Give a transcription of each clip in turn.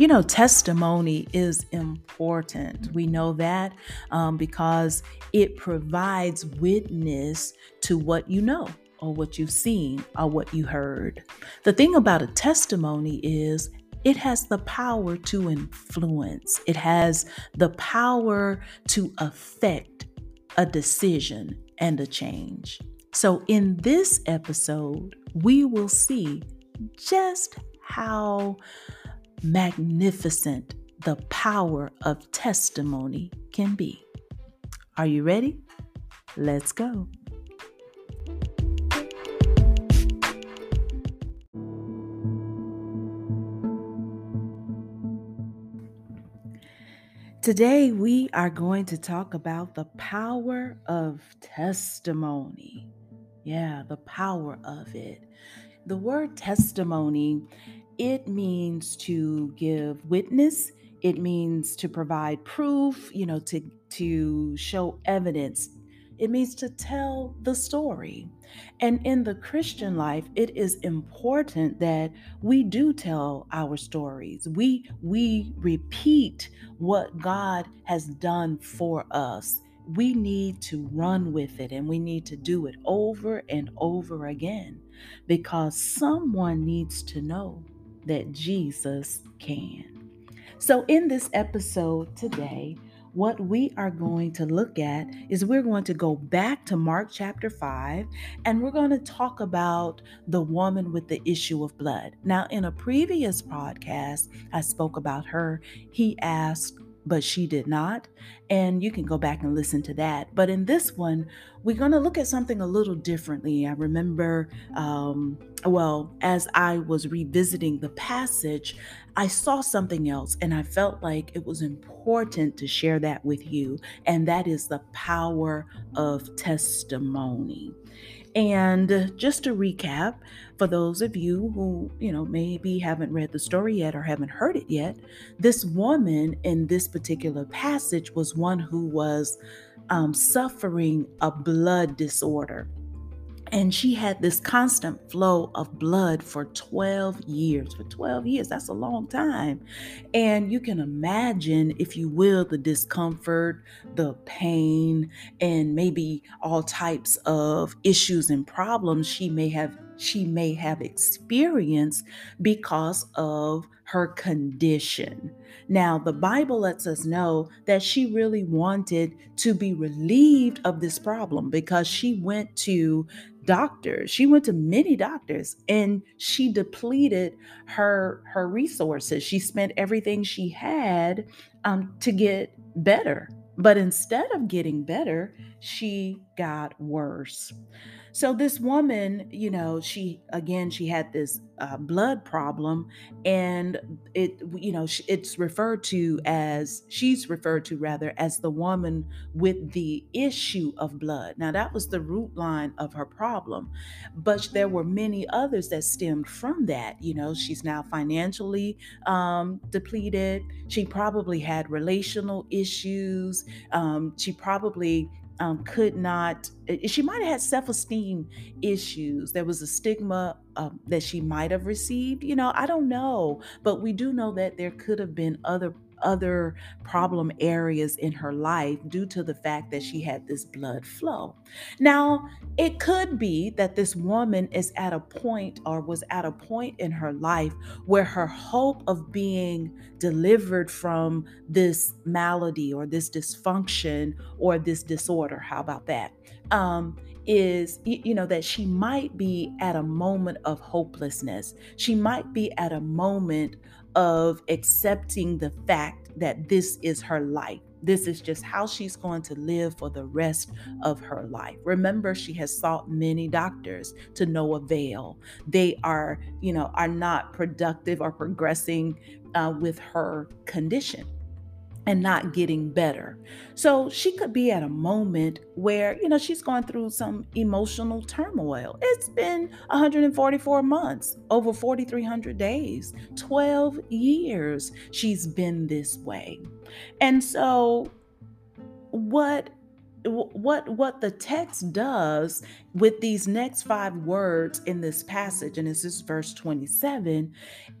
You know, testimony is important. We know that um, because it provides witness to what you know or what you've seen or what you heard. The thing about a testimony is it has the power to influence, it has the power to affect a decision and a change. So, in this episode, we will see just how magnificent the power of testimony can be. Are you ready? Let's go. Today, we are going to talk about the power of testimony. Yeah, the power of it. The word testimony, it means to give witness, it means to provide proof, you know, to to show evidence. It means to tell the story. And in the Christian life, it is important that we do tell our stories. We we repeat what God has done for us. We need to run with it and we need to do it over and over again because someone needs to know that Jesus can. So, in this episode today, what we are going to look at is we're going to go back to Mark chapter 5 and we're going to talk about the woman with the issue of blood. Now, in a previous podcast, I spoke about her. He asked, but she did not. And you can go back and listen to that. But in this one, we're going to look at something a little differently. I remember, um, well, as I was revisiting the passage, I saw something else and I felt like it was important to share that with you. And that is the power of testimony. And just to recap, for those of you who, you know, maybe haven't read the story yet or haven't heard it yet, this woman in this particular passage was one who was um, suffering a blood disorder. And she had this constant flow of blood for 12 years. For 12 years, that's a long time. And you can imagine, if you will, the discomfort, the pain, and maybe all types of issues and problems she may have she may have experienced because of her condition. Now, the Bible lets us know that she really wanted to be relieved of this problem because she went to doctors. She went to many doctors and she depleted her her resources. She spent everything she had um, to get better. But instead of getting better, she got worse. So this woman, you know, she again she had this uh, blood problem, and it, you know, it's referred to as she's referred to rather as the woman with the issue of blood. Now that was the root line of her problem, but there were many others that stemmed from that. You know, she's now financially um, depleted. She probably had relational issues. Um, she probably um, could not, eh, she might have had self esteem issues. There was a stigma um, that she might have received. You know, I don't know. But we do know that there could have been other other problem areas in her life due to the fact that she had this blood flow. Now, it could be that this woman is at a point or was at a point in her life where her hope of being delivered from this malady or this dysfunction or this disorder, how about that? Um, is you know that she might be at a moment of hopelessness she might be at a moment of accepting the fact that this is her life. This is just how she's going to live for the rest of her life. Remember, she has sought many doctors to no avail. They are, you know, are not productive or progressing uh, with her condition and not getting better. So she could be at a moment where, you know, she's going through some emotional turmoil. It's been 144 months, over 4,300 days, 12 years she's been this way. And so, what what what the text does with these next five words in this passage and this is verse 27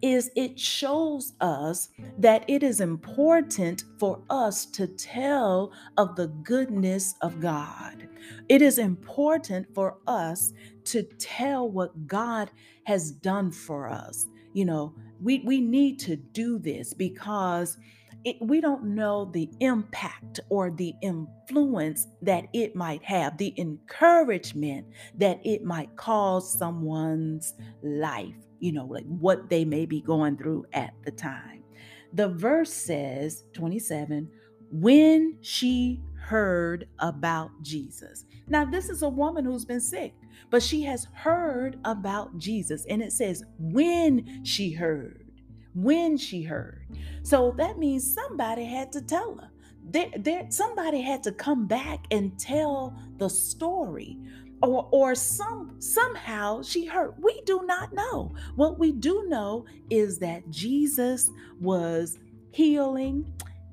is it shows us that it is important for us to tell of the goodness of God. It is important for us to tell what God has done for us. You know, we we need to do this because it, we don't know the impact or the influence that it might have, the encouragement that it might cause someone's life, you know, like what they may be going through at the time. The verse says, 27, when she heard about Jesus. Now, this is a woman who's been sick, but she has heard about Jesus. And it says, when she heard when she heard. So that means somebody had to tell her. There, there, somebody had to come back and tell the story. Or, or some somehow she heard. We do not know. What we do know is that Jesus was healing,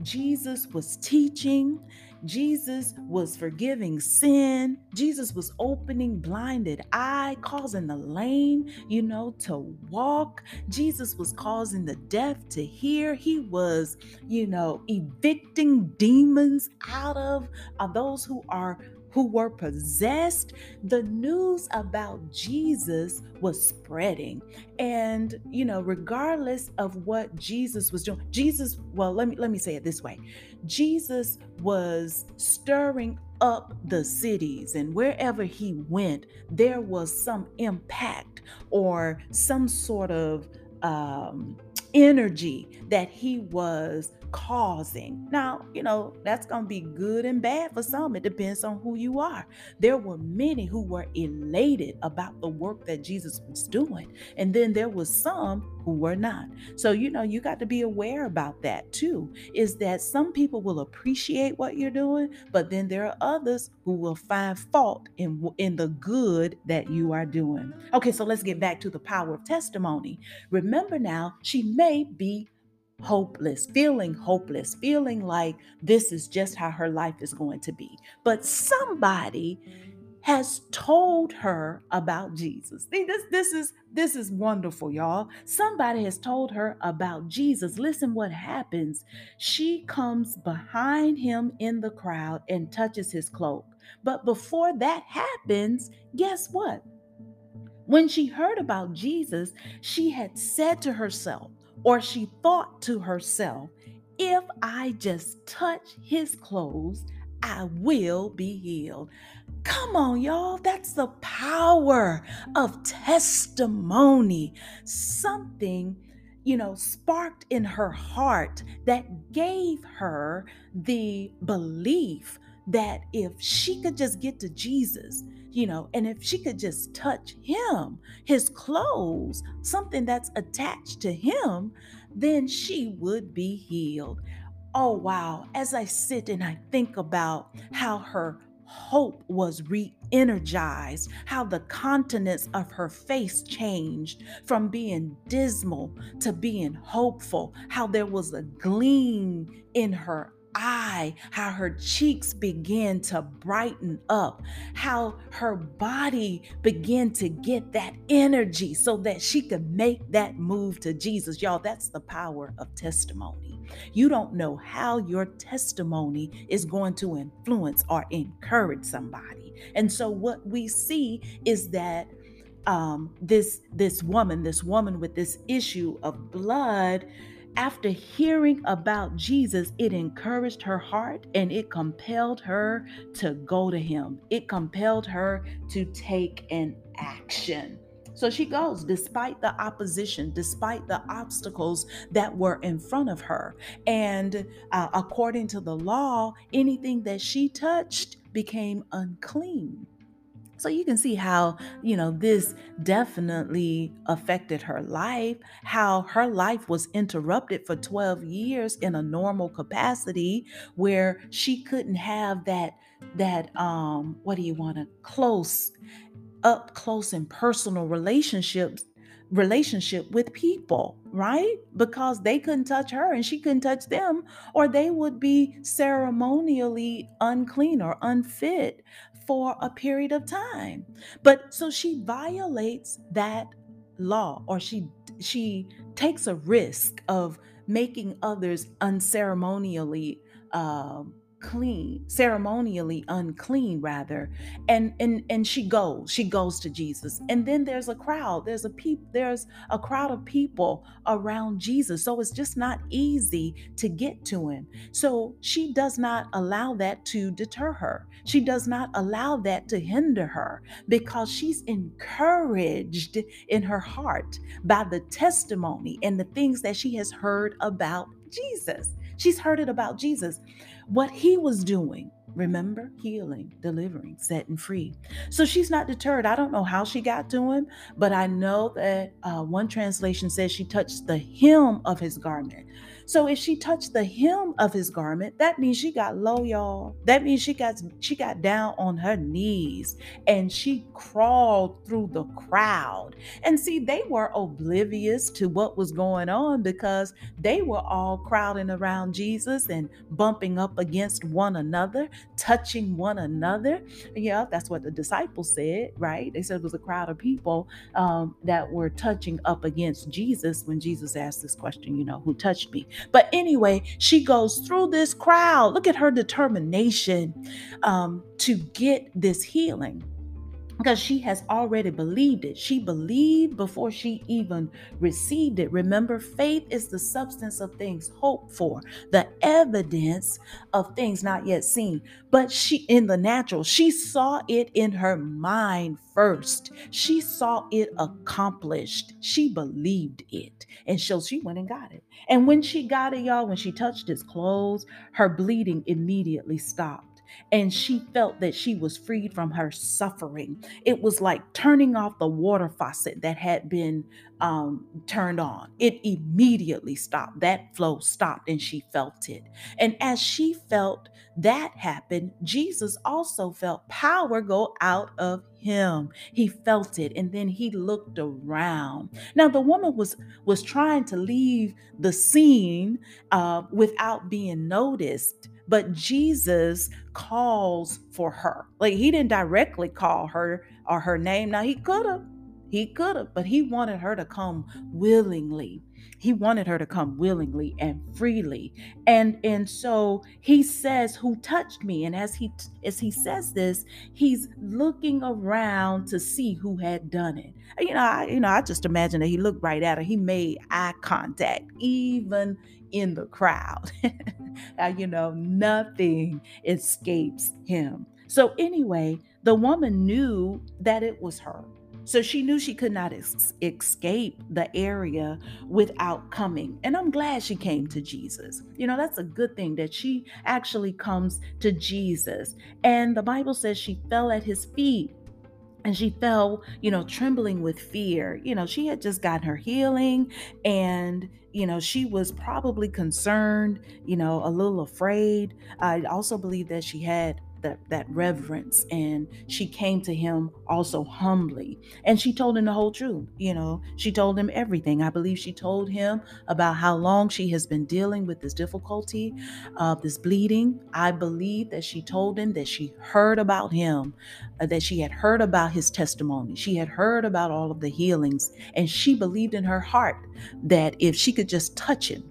Jesus was teaching, Jesus was forgiving sin. Jesus was opening blinded eye, causing the lame, you know, to walk. Jesus was causing the deaf to hear. He was, you know, evicting demons out of, of those who are who were possessed, the news about Jesus was spreading. And, you know, regardless of what Jesus was doing, Jesus, well, let me let me say it this way. Jesus was stirring up the cities and wherever he went, there was some impact or some sort of um energy that he was causing. Now, you know, that's going to be good and bad for some. It depends on who you are. There were many who were elated about the work that Jesus was doing, and then there was some who were not. So, you know, you got to be aware about that too. Is that some people will appreciate what you're doing, but then there are others who will find fault in in the good that you are doing. Okay, so let's get back to the power of testimony. Remember now, she may be hopeless, feeling hopeless, feeling like this is just how her life is going to be. But somebody has told her about Jesus. See, this this is this is wonderful, y'all. Somebody has told her about Jesus. Listen what happens. She comes behind him in the crowd and touches his cloak. But before that happens, guess what? When she heard about Jesus, she had said to herself, or she thought to herself, if I just touch his clothes, I will be healed. Come on, y'all. That's the power of testimony. Something, you know, sparked in her heart that gave her the belief that if she could just get to Jesus, you know, and if she could just touch him, his clothes, something that's attached to him, then she would be healed. Oh, wow. As I sit and I think about how her hope was re energized, how the countenance of her face changed from being dismal to being hopeful, how there was a gleam in her eye, how her cheeks began to brighten up, how her body began to get that energy so that she could make that move to Jesus. Y'all, that's the power of testimony. You don't know how your testimony is going to influence or encourage somebody. And so what we see is that um, this this woman, this woman with this issue of blood, after hearing about Jesus, it encouraged her heart and it compelled her to go to him. It compelled her to take an action. So she goes despite the opposition, despite the obstacles that were in front of her. And uh, according to the law, anything that she touched became unclean. So you can see how, you know, this definitely affected her life, how her life was interrupted for 12 years in a normal capacity where she couldn't have that that um what do you want to close up close and personal relationships relationship with people, right? Because they couldn't touch her and she couldn't touch them, or they would be ceremonially unclean or unfit for a period of time. But so she violates that law or she she takes a risk of making others unceremonially um clean ceremonially unclean rather. And and and she goes she goes to jesus. And then there's a crowd. There's a peop there's a crowd of people around jesus. So it's just not easy to get to him. So she does not allow that to deter her. She does not allow that to hinder her because she's encouraged in her heart by the testimony and the things that she has heard about jesus. She's heard it about jesus what he was doing. Remember, healing, delivering, setting free. So she's not deterred. I don't know how she got to him, but I know that uh, one translation says she touched the hem of his garment. So if she touched the hem of his garment, that means she got low, y'all. That means she got she got down on her knees and she crawled through the crowd. And see, they were oblivious to what was going on because they were all crowding around Jesus and bumping up against one another, touching one another. Yeah, that's what the disciples said, right? They said it was a crowd of people um, that were touching up against Jesus when Jesus asked this question, you know, who touched me? But anyway, she goes through this crowd. Look at her determination um, to get this healing because she has already believed it. She believed before she even received it. Remember, faith is the substance of things hoped for, the evidence of things not yet seen. But she, in the natural, she saw it in her mind first. She saw it accomplished. She believed it. And so she went and got it. And when she got it, y'all, when she touched his clothes, her bleeding immediately stopped and she felt that she was freed from her suffering. It was like turning off the water faucet that had been um, turned on. It immediately stopped. That flow stopped and she felt it. And as she felt that happen, Jesus also felt power go out of him. He felt it and then he looked around. Now the woman was was trying to leave the scene uh, without being noticed but Jesus calls for her. Like he didn't directly call her or her name. Now he could have, he could have, but he wanted her to come willingly. He wanted her to come willingly and freely. And and so he says, "Who touched me?" And as he as he says this, he's looking around to see who had done it. You know, I, you know, I just imagine that he looked right at her. He made eye contact, even in the crowd. you know, nothing escapes him. So, anyway, the woman knew that it was her. So she knew she could not escape the area without coming. And I'm glad she came to Jesus. You know, that's a good thing that she actually comes to Jesus. And the Bible says she fell at his feet and she fell, you know, trembling with fear. You know, she had just gotten her healing and, you know, she was probably concerned, you know, a little afraid. I also believe that she had that that reverence and she came to him also humbly. And she told him the whole truth you know. She told him everything. I believe she told him about how long she has been dealing with this difficulty of this bleeding. I believe that she told him that she heard about him uh, that she had heard about his testimony. She had heard about all of the healings and she believed in her heart that if she could just touch him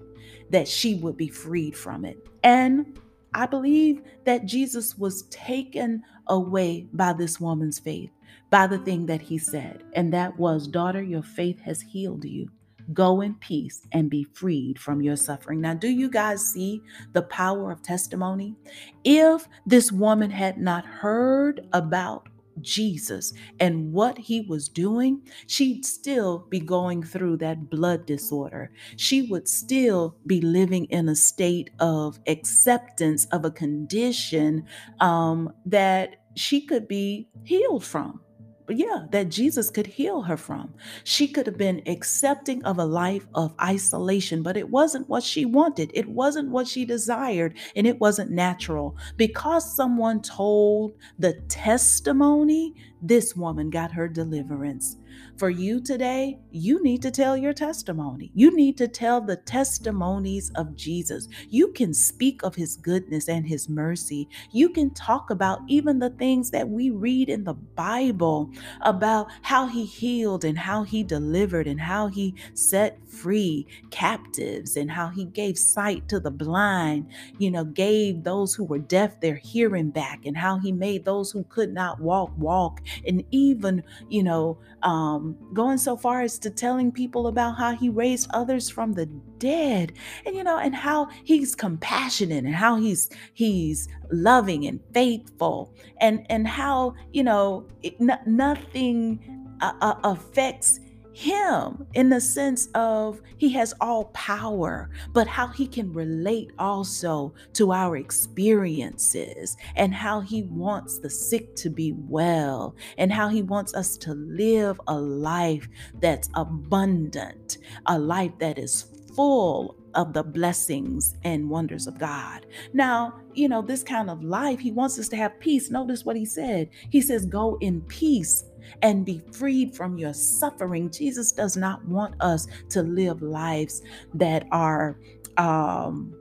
that she would be freed from it. And I believe that Jesus was taken away by this woman's faith, by the thing that he said, and that was, Daughter, your faith has healed you. Go in peace and be freed from your suffering. Now, do you guys see the power of testimony? If this woman had not heard about Jesus and what he was doing, she'd still be going through that blood disorder. She would still be living in a state of acceptance of a condition um, that she could be healed from yeah, that Jesus could heal her from. She could have been accepting of a life of isolation, but it wasn't what she wanted. It wasn't what she desired, and it wasn't natural. Because someone told the testimony, this woman got her deliverance. For you today, you need to tell your testimony. You need to tell the testimonies of Jesus. You can speak of his goodness and his mercy. You can talk about even the things that we read in the Bible about how he healed and how he delivered and how he set free captives and how he gave sight to the blind, you know, gave those who were deaf their hearing back and how he made those who could not walk walk and even, you know, um, going so far as to telling people about how he raised others from the dead. And you know and how he's compassionate and how he's he's loving and faithful. And and how you know it, n- nothing uh, uh, affects him in the sense of he has all power, but how he can relate also to our experiences and how he wants the sick to be well and how he wants us to live a life that's abundant, a life that is full of the blessings and wonders of God. Now, you know, this kind of life, he wants us to have peace. Notice what he said. He says, Go in peace and be freed from your suffering. Jesus does not want us to live lives that are um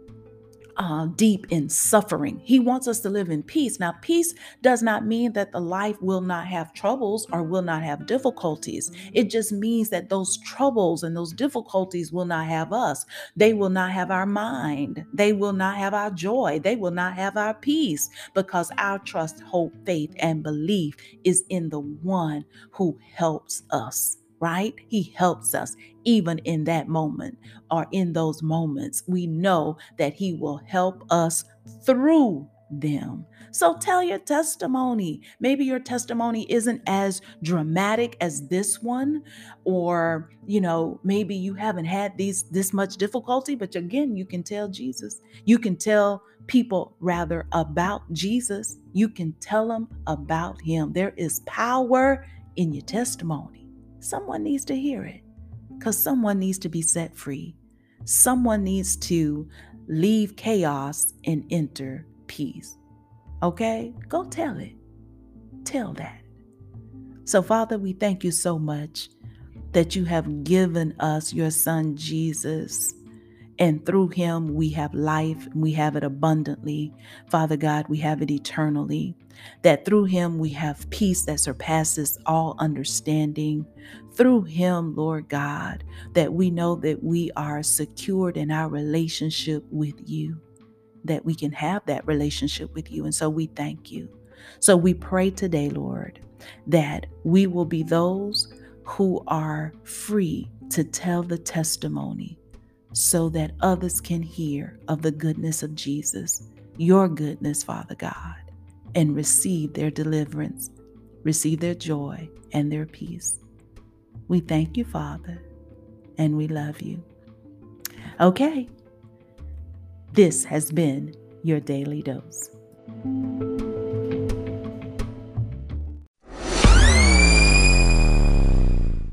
uh, deep in suffering. He wants us to live in peace. Now, peace does not mean that the life will not have troubles or will not have difficulties. It just means that those troubles and those difficulties will not have us. They will not have our mind. They will not have our joy. They will not have our peace because our trust, hope, faith, and belief is in the one who helps us right? He helps us even in that moment or in those moments. We know that He will help us through them. So tell your testimony. Maybe your testimony isn't as dramatic as this one or you know, maybe you haven't had these this much difficulty, but again, you can tell Jesus. You can tell people rather about Jesus. You can tell them about him. There is power in your testimony. Someone needs to hear it because someone needs to be set free. Someone needs to leave chaos and enter peace. Okay? Go tell it. Tell that. So, Father, we thank you so much that you have given us your Son, Jesus and through him, we have life, and we have it abundantly. Father God, we have it eternally. That through him, we have peace that surpasses all understanding. Through him, Lord God, that we know that we are secured in our relationship with you, that we can have that relationship with you. And so we thank you. So we pray today, Lord, that we will be those who are free to tell the testimony so that others can hear of the goodness of Jesus, your goodness, Father God, and receive their deliverance, receive their joy and their peace. We thank you, Father, and we love you. Okay, this has been your daily dose.